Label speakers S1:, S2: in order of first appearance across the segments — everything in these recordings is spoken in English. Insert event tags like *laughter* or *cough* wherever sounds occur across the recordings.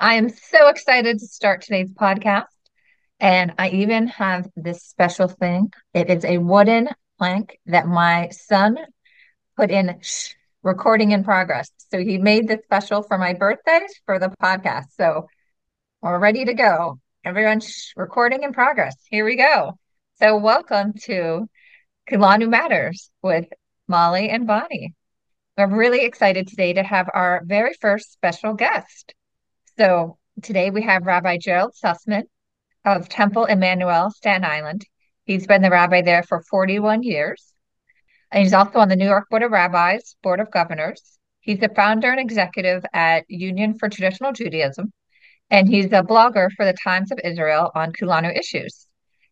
S1: I am so excited to start today's podcast. And I even have this special thing. It is a wooden plank that my son put in shh, recording in progress. So he made this special for my birthday for the podcast. So we're ready to go. Everyone, shh, recording in progress. Here we go. So welcome to Kulanu Matters with Molly and Boni. I'm really excited today to have our very first special guest. So today we have Rabbi Gerald Sussman of Temple Emmanuel, Staten Island. He's been the rabbi there for 41 years. And he's also on the New York Board of Rabbis, Board of Governors. He's the founder and executive at Union for Traditional Judaism. And he's a blogger for the Times of Israel on Kulanu issues.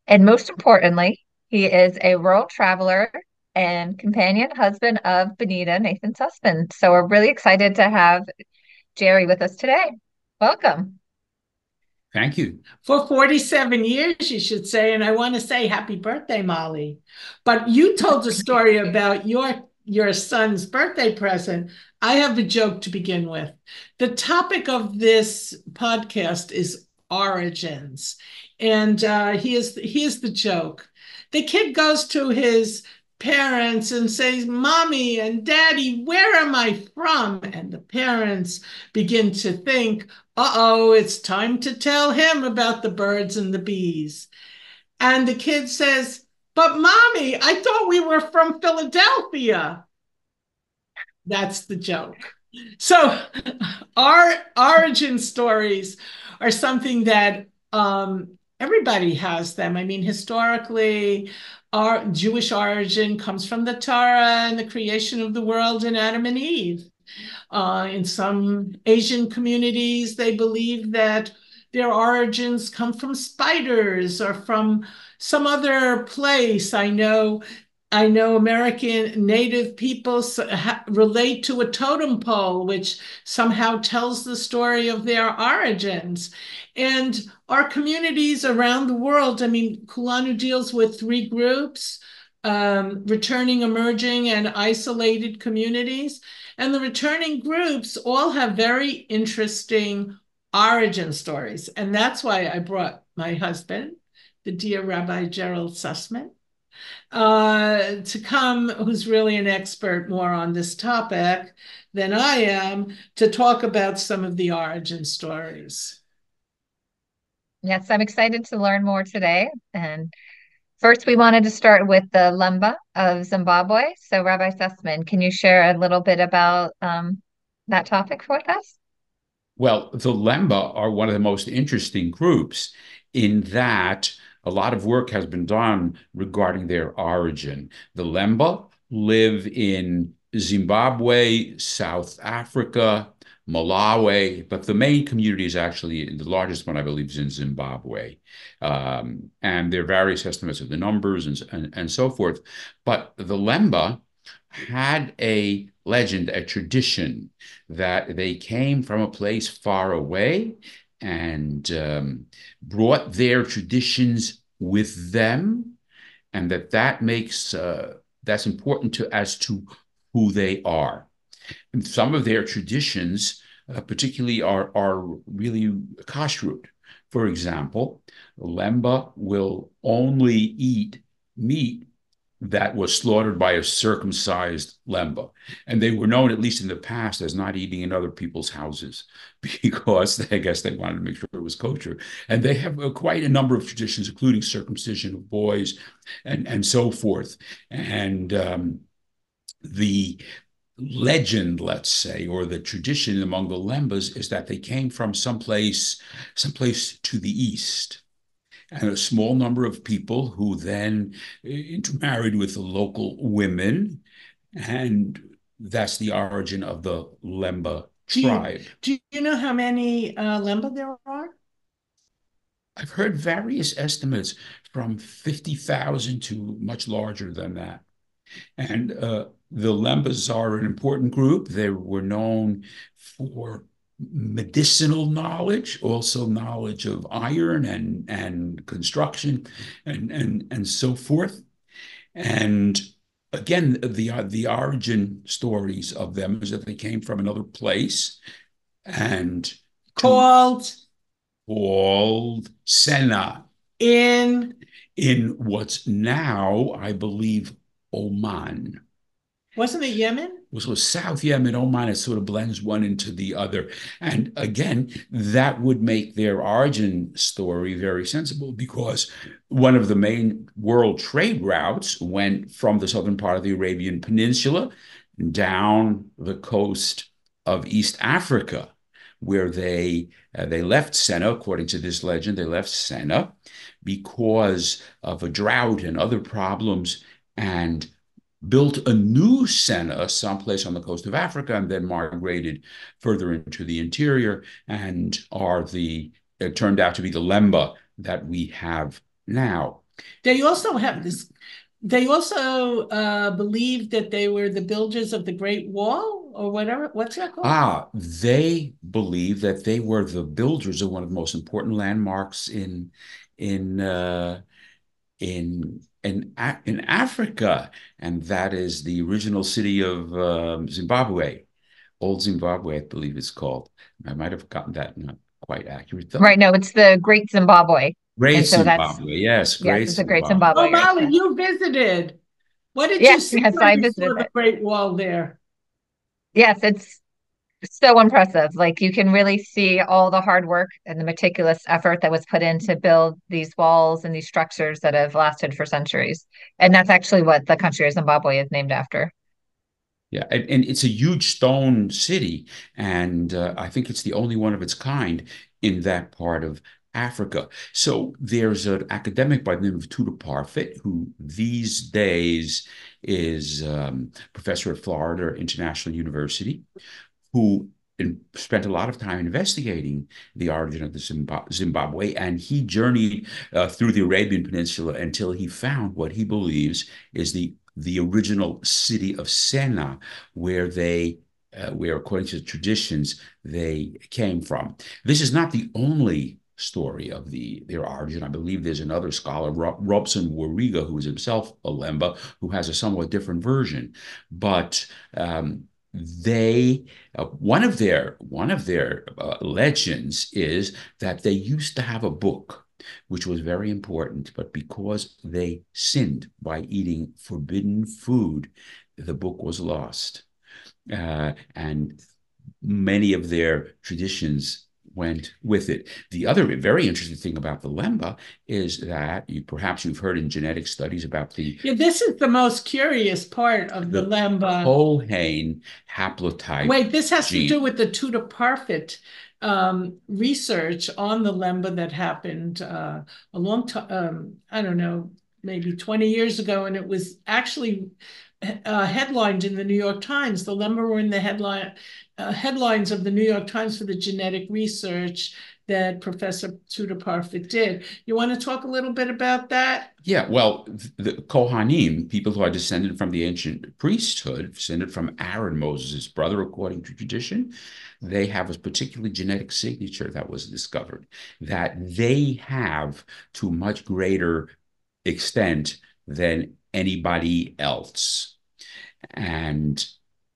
S1: And most importantly, he is a world traveler and companion husband of Bonita Nathan Sussman. So we're really excited to have Jerry with us today. Welcome.
S2: Thank you.
S3: For 47 years, you should say. And I want to say happy birthday, Molly. But you told a story *laughs* about your your son's birthday present. I have a joke to begin with. The topic of this podcast is origins. And uh, he is here's the joke. The kid goes to his parents and says, Mommy and Daddy, where am I from? And the parents begin to think, uh oh, it's time to tell him about the birds and the bees. And the kid says, But Mommy, I thought we were from Philadelphia. That's the joke. So, our origin stories are something that um, everybody has them. I mean, historically, our Jewish origin comes from the Torah and the creation of the world in Adam and Eve. Uh, in some Asian communities, they believe that their origins come from spiders or from some other place. I know I know American Native people relate to a totem pole, which somehow tells the story of their origins. And our communities around the world, I mean, Kulanu deals with three groups um, returning, emerging, and isolated communities. And the returning groups all have very interesting origin stories. And that's why I brought my husband, the dear Rabbi Gerald Sussman uh, to come, who's really an expert more on this topic than I am, to talk about some of the origin stories.
S1: Yes, I'm excited to learn more today. And first, we wanted to start with the Lemba of Zimbabwe. So, Rabbi Sussman, can you share a little bit about um, that topic for us?
S2: Well, the Lemba are one of the most interesting groups in that a lot of work has been done regarding their origin. The Lemba live in Zimbabwe, South Africa, Malawi, but the main community is actually the largest one, I believe, is in Zimbabwe. Um, and there are various estimates of the numbers and, and, and so forth. But the Lemba had a legend, a tradition that they came from a place far away and um, brought their traditions with them, and that that makes uh, that's important to as to who they are. And some of their traditions, uh, particularly, are are really kashrut. For example, Lemba will only eat meat that was slaughtered by a circumcised lemba. And they were known, at least in the past, as not eating in other people's houses *laughs* because I guess they wanted to make sure it was kosher. And they have uh, quite a number of traditions, including circumcision of boys and, and so forth. And um, the legend, let's say, or the tradition among the Lembas is that they came from someplace, someplace to the east and a small number of people who then intermarried with the local women. And that's the origin of the Lemba tribe.
S3: Do you, do you know how many uh, Lemba there are?
S2: I've heard various estimates from 50,000 to much larger than that. And uh, the Lembas are an important group. They were known for medicinal knowledge, also knowledge of iron and and construction and and and so forth. And again, the the origin stories of them is that they came from another place, and
S3: called
S2: called Sena
S3: in
S2: in what's now, I believe, Oman.
S3: wasn't it Yemen?
S2: So South Yemen, Oman, it sort of blends one into the other. And again, that would make their origin story very sensible because one of the main world trade routes went from the southern part of the Arabian Peninsula down the coast of East Africa, where they uh, they left Sena, according to this legend, they left Sena because of a drought and other problems, and built a new Sena someplace on the coast of Africa, and then migrated further into the interior, and are the it turned out to be the Lemba that we have now.
S3: They also have this. They also uh, believed that they were the builders of the Great Wall or whatever. What's that called?
S2: Ah, they believe that they were the builders of one of the most important landmarks in in uh, in in in Africa, and that is the original city of um, Zimbabwe, Old Zimbabwe, I believe it's called. I might have gotten that not quite accurate though.
S1: Right. No, it's the Great Zimbabwe.
S2: Great
S1: And so
S2: Zimbabwe, yes,
S1: Yes,
S2: great
S1: it's the Great
S2: Zimbabwe.
S3: Oh,
S1: Zimbabwe.
S3: Molly, you visited. What did you
S1: Yes,
S3: see
S1: yes,
S3: when
S1: I
S3: you
S1: visited
S3: the. Great Wall there?
S1: Yes, it's so impressive. Like you can really see all the hard work and the meticulous effort that was put in to build these walls and these structures that have lasted for centuries. And that's actually what the country of Zimbabwe is named after.
S2: Yeah, and, and it's a huge stone city, and uh, I think it's the only one of its kind in that part of Africa. So there's an academic by the name of Tudor Parfit, who these days is um, professor at Florida International University, who spent a lot of time investigating the origin of the Zimba- Zimbabwe, and he journeyed uh, through the Arabian Peninsula until he found what he believes is the the original city of Sena, where they uh, where according to the traditions they came from. This is not the only story of the their origin. I believe there's another scholar, Rob, Rabson Wuriga, who is himself a Lemba, who has a somewhat different version. But um, they uh, one of their one of their uh, legends is that they used to have a book which was very important but because they sinned by eating forbidden food the book was lost. Uh, and many of their traditions went with it. The other very interesting thing about the Lemba is that you perhaps you've heard in genetic studies about the
S3: Yeah, this is the most curious part of the,
S2: The
S3: Lemba.
S2: Colhane haplotype.
S3: Wait, this has
S2: gene.
S3: to do with the Tudor Parfit um, research on the Lemba that happened uh, a long time, um, I don't know, maybe 20 years ago, and it was actually uh, headlined in the New York Times. The Lemba were in the headline uh, headlines of the New York Times for the genetic research that Professor Tudor Parfit did. You want to talk a little bit about that?
S2: Yeah, well, the Kohanim, people who are descended from the ancient priesthood, descended from Aaron, Moses' brother, according to tradition, they have a particular genetic signature that was discovered that they have to much greater extent than anybody else. And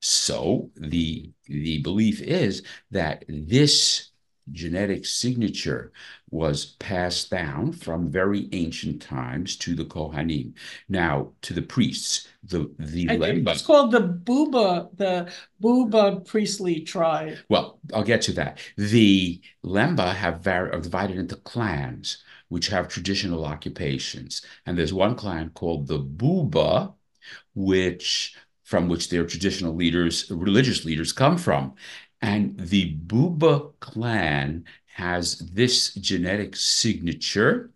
S2: so the the belief is that this genetic signature was passed down from very ancient times to the Kohanim. Now, to the priests, the the
S3: I think
S2: Lemba.
S3: it's called the Buba, the Buba priestly tribe.
S2: Well, I'll get to that. The Lemba have var- are divided into clans, which have traditional occupations, and there's one clan called the Buba, which from which their traditional leaders, religious leaders, come from, and the Buba clan has this genetic signature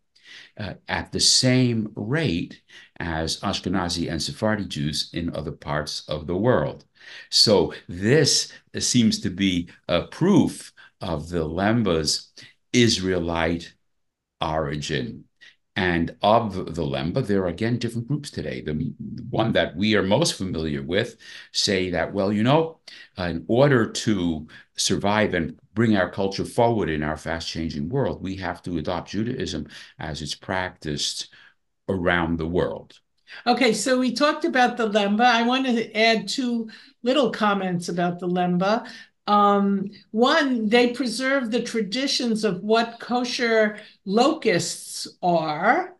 S2: uh, at the same rate as Ashkenazi and Sephardi Jews in other parts of the world. So this seems to be a proof of the Lemba's Israelite origin. And of the Lemba, there are again different groups today. The one that we are most familiar with say that, well, you know, in order to survive and bring our culture forward in our fast changing world, we have to adopt Judaism as it's practiced around the world.
S3: Okay, so we talked about the Lemba. I want to add two little comments about the Lemba. Um, one, they preserve the traditions of what kosher locusts are.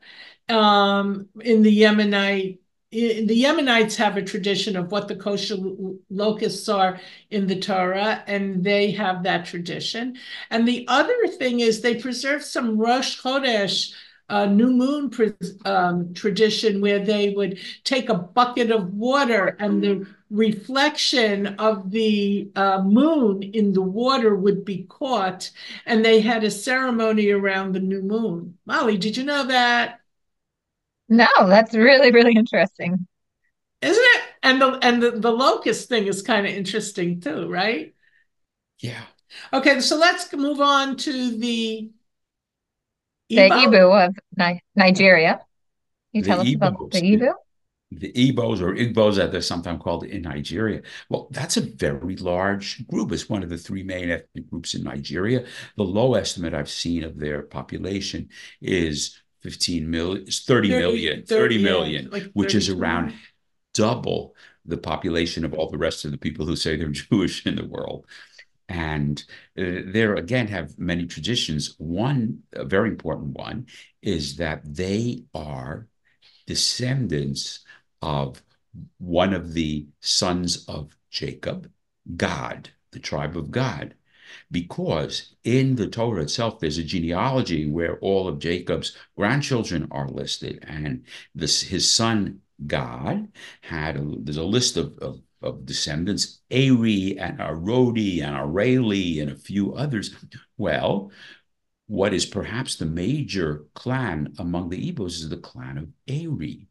S3: Um, in the Yemenite the Yemenites have a tradition of what the kosher locusts are in the Torah, and they have that tradition. And the other thing is they preserve some Rosh Chodesh, uh, new moon um, tradition, where they would take a bucket of water and the reflection of the uh, moon in the water would be caught, and they had a ceremony around the new moon. Molly, did you know that?
S1: No, that's really, really interesting.
S3: Isn't it? And the and the, the locust thing is kind of interesting too, right?
S2: Yeah.
S3: Okay, so let's move on to the
S1: the Igbo of Ni- Nigeria. You tell us
S2: Igbos,
S1: about the Igbo?
S2: The, Igbos or Igbos, as they're sometimes called in Nigeria. Well, that's a very large group. It's one of the three main ethnic groups in Nigeria. The low estimate I've seen of their population is 15 million, 30, 30 million, 30, 30 million, like which is around double the population of all the rest of the people who say they're *laughs* Jewish in the world. And uh, there again have many traditions. One, a very important one, is that they are descendants of one of the sons of Jacob, Gad, the tribe of Gad. because in the Torah itself, there's a genealogy where all of Jacob's grandchildren are listed, and this his son Gad, had a, there's a list of, of, of descendants, Ari and Arodi and Areli and a few others. Well, what is perhaps the major clan among the Igbos is the clan of Ari.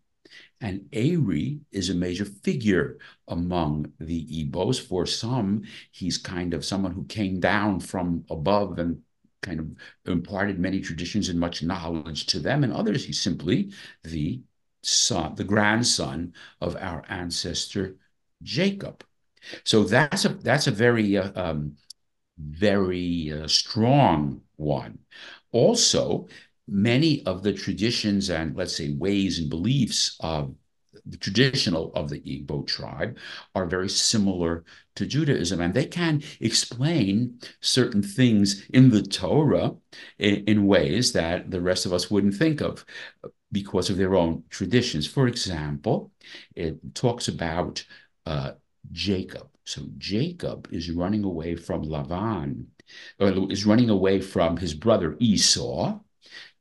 S2: And Ari is a major figure among the Igbos. For some, he's kind of someone who came down from above and kind of imparted many traditions and much knowledge to them. And others, he's simply the son, the grandson of our ancestor Jacob. So that's a that's a very uh, um, very uh, strong one. Also, many of the traditions and let's say ways and beliefs of the traditional of the Igbo tribe are very similar to Judaism, and they can explain certain things in the Torah in, in, ways that the rest of us wouldn't think of because of their own traditions. For example, it talks about uh, Jacob. So Jacob is running away from Lavan, or is running away from his brother Esau,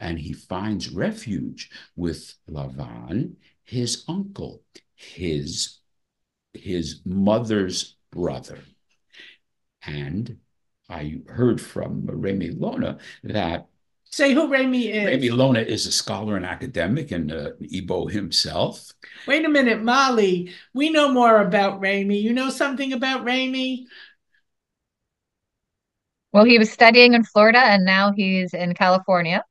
S2: and he finds refuge with Lavan, his uncle, his, his mother's brother. And I heard from Remy Ilona that
S3: Say who Remy is.
S2: Remy Ilona is a scholar and academic and uh, Igbo himself.
S3: Wait a minute, Molly. We know more about Remy. You know something about Remy?
S1: Well, he was studying in Florida and now he's in California.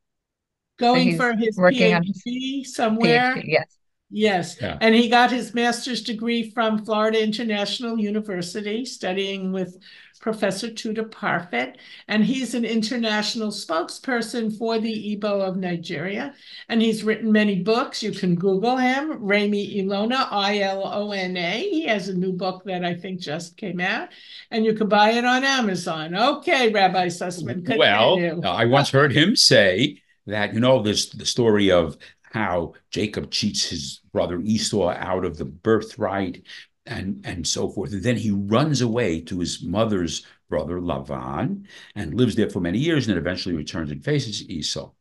S3: Going so for his PhD his somewhere.
S1: PhD, yes.
S3: Yes. Yeah. And he got his master's degree from Florida International University, studying with Professor Tudor Parfit. And he's an international spokesperson for the Igbo of Nigeria. And he's written many books. You can Google him, Remy Ilona, I L O N A. He has a new book that I think just came out. And you can buy it on Amazon. Okay, Rabbi Sussman.
S2: Well, I once heard him say that, you know, there's the story of how Jacob cheats his brother Esau out of the birthright and, and so forth. And then he runs away to his mother's brother Lavan and lives there for many years and then eventually returns and faces Esau.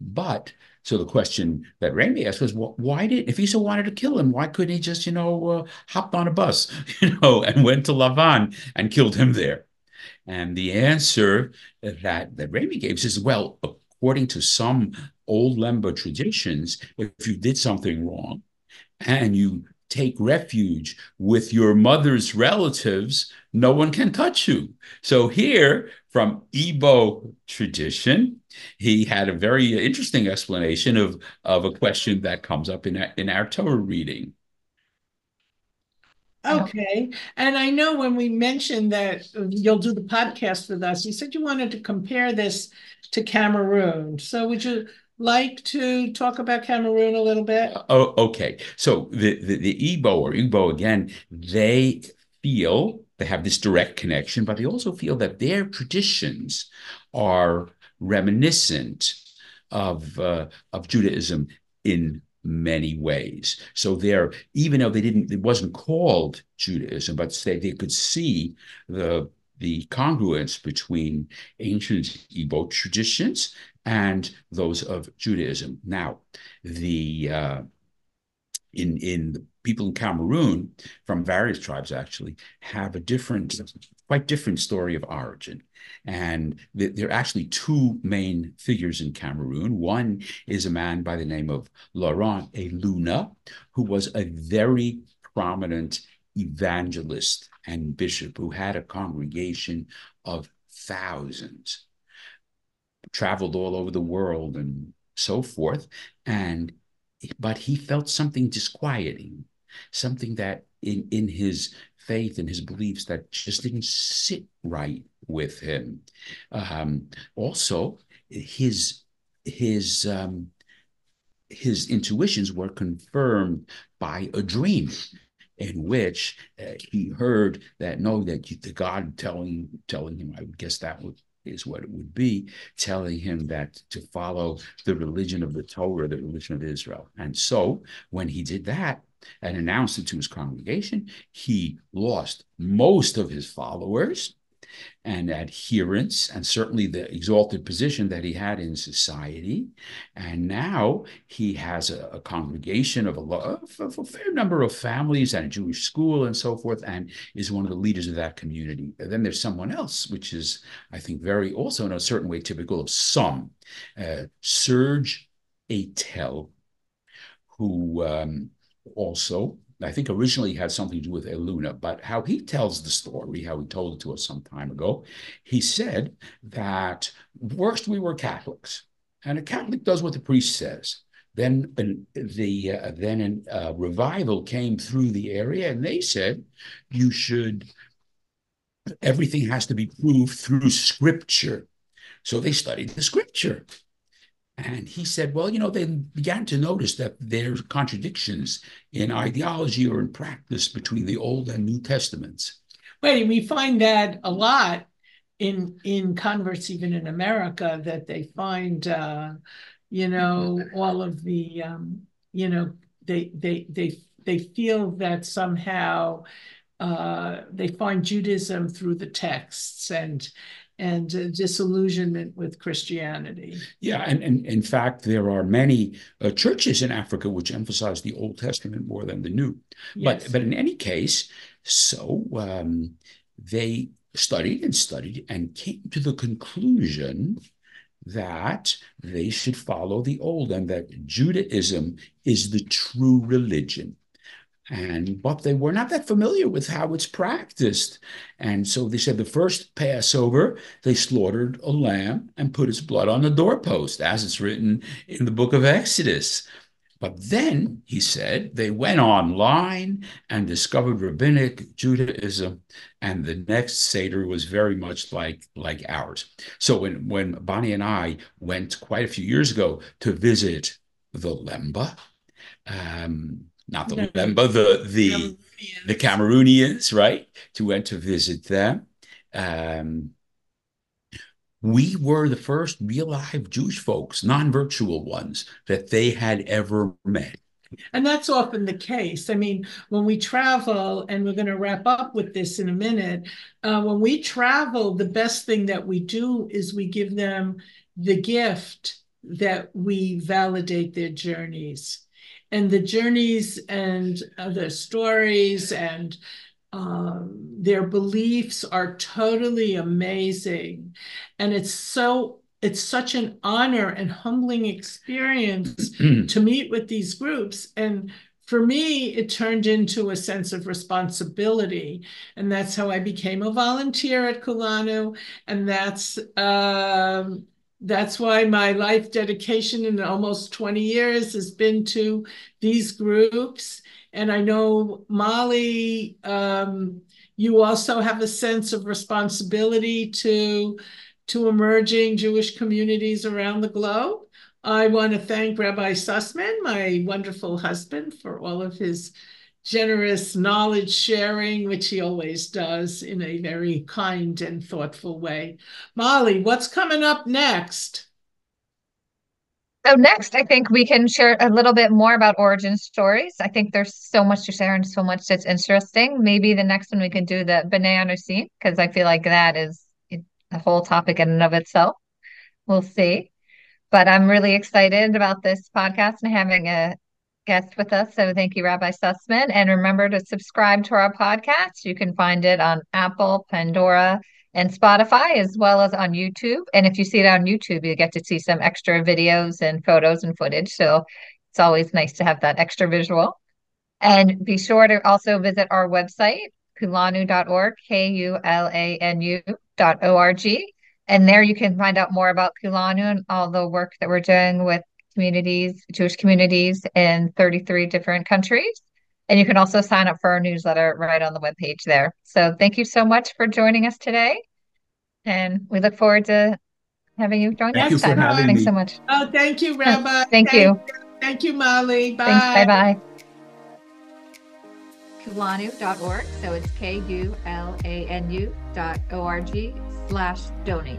S2: But so the question that Remy asked was, well, why did, if Esau wanted to kill him, why couldn't he just, you know, uh, hopped on a bus, *laughs* you know, and went to Lavan and killed him there? And the answer that, that Remy gave says, well, according to some old Lemba traditions, if you did something wrong and you take refuge with your mother's relatives, no one can touch you. So here, from Igbo tradition, he had a very interesting explanation of, of a question that comes up in our, in our Torah reading.
S3: Okay. And I know when we mentioned that you'll do the podcast with us, you said you wanted to compare this to Cameroon. So would you like to talk about Cameroon a little bit?
S2: Oh, okay. So the, the, the Igbo or Igbo again, they feel they have this direct connection, but they also feel that their traditions are reminiscent of uh, of Judaism in many ways. So there, even though they didn't, it wasn't called Judaism, but they, they could see the the congruence between ancient Igbo traditions and those of Judaism. Now, the uh, in in the people in Cameroon from various tribes actually have a different, quite different story of origin. And there are actually two main figures in Cameroon. One is a man by the name of Laurent Eluna, who was a very prominent evangelist and bishop who had a congregation of thousands, traveled all over the world and so forth. And but he felt something disquieting, something that in in his faith and his beliefs that just didn't sit right with him. Um, also, his his um, his intuitions were confirmed by a dream in which uh, he heard that no that the god telling telling him i would guess that would is what it would be, telling him that to follow the religion of the Torah, the religion of Israel. And so when he did that and announced it to his congregation, he lost most of his followers and adherence, and certainly the exalted position that he had in society. And now he has a, a congregation of a, of a, fair number of families and a Jewish school and so forth, and is one of the leaders of that community. And then there's someone else, which is, I think, very also in a certain way typical of some, uh, Serge Etele, who um, also I think originally had something to do with Eluna, but how he tells the story, how he told it to us some time ago, he said that first we were Catholics, and a Catholic does what the priest says. Then the uh, then a uh, revival came through the area, and they said you should everything has to be proved through Scripture. So they studied the Scripture. And he said, well, you know, they began to notice that there's contradictions in ideology or in practice between the Old and New Testaments.
S3: Wait, we find that a lot in in converts, even in America, that they find, uh, you know, all of the, um, you know, they they they they feel that somehow uh, they find Judaism through the texts and and disillusionment with Christianity.
S2: Yeah, and, and in fact, there are many uh, churches in Africa which emphasize the Old Testament more than the New. Yes. But but in any case, so um, they studied and studied and came to the conclusion that they should follow the old and that Judaism is the true religion and but they were not that familiar with how it's practiced. And so they said the first passover they slaughtered a lamb and put its blood on the doorpost as it's written in the book of exodus. But then he said they went online and discovered rabbinic judaism and the next seder was very much like like ours. So when when Boni and i went quite a few years ago to visit the lemba um, not the Lemba, the the Cameroonians. the Cameroonians, right? To went to visit them. Um, we were the first real live Jewish folks, non-virtual ones, that they had ever met.
S3: And that's often the case. I mean, when we travel, and we're going to wrap up with this in a minute, uh, when we travel, the best thing that we do is we give them the gift that we validate their journeys and the journeys and uh, the stories and um, their beliefs are totally amazing. And it's so it's such an honor and humbling experience *clears throat* to meet with these groups. And for me it turned into a sense of responsibility. And that's how i became a volunteer at kulanu. And that's um, that's why my life dedication in almost 20 years has been to these groups. And I know, Molly, um, you also have a sense of responsibility to, to emerging Jewish communities around the globe. I want to thank Rabbi Sussman, my wonderful husband, for all of his generous knowledge sharing, which he always does in a very kind and thoughtful way. Molly, what's coming up next?
S1: So next, I think we can share a little bit more about origin stories. I think there's so much to share and so much that's interesting. Maybe the next one we can do the B'nai Anusim because I feel like that is a whole topic in and of itself. We'll see. But I'm really excited about this podcast and having a guest with us. So thank you, Rabbi Sussman. And remember to subscribe to our podcast. You can find it on Apple, Pandora, and Spotify, as well as on YouTube. And if you see it on YouTube, you get to see some extra videos and photos and footage. So it's always nice to have that extra visual. And be sure to also visit our website, kulanu.org, K U L A N U dot O R G. And there you can find out more about Kulanu and all the work that we're doing with communities, Jewish communities in 33 different countries. And you can also sign up for our newsletter right on the webpage there. So thank you so much for joining us today. And we look forward to having you join
S2: thank
S1: next
S2: you
S1: time. Thanks
S2: me.
S1: so much.
S3: Oh, thank you, Rabbi.
S1: thank, thank, you.
S3: Thank you, Molly. Bye.
S1: Thanks. Bye bye. Kulanu.org. So it's K U L A N U dot O R G slash donate.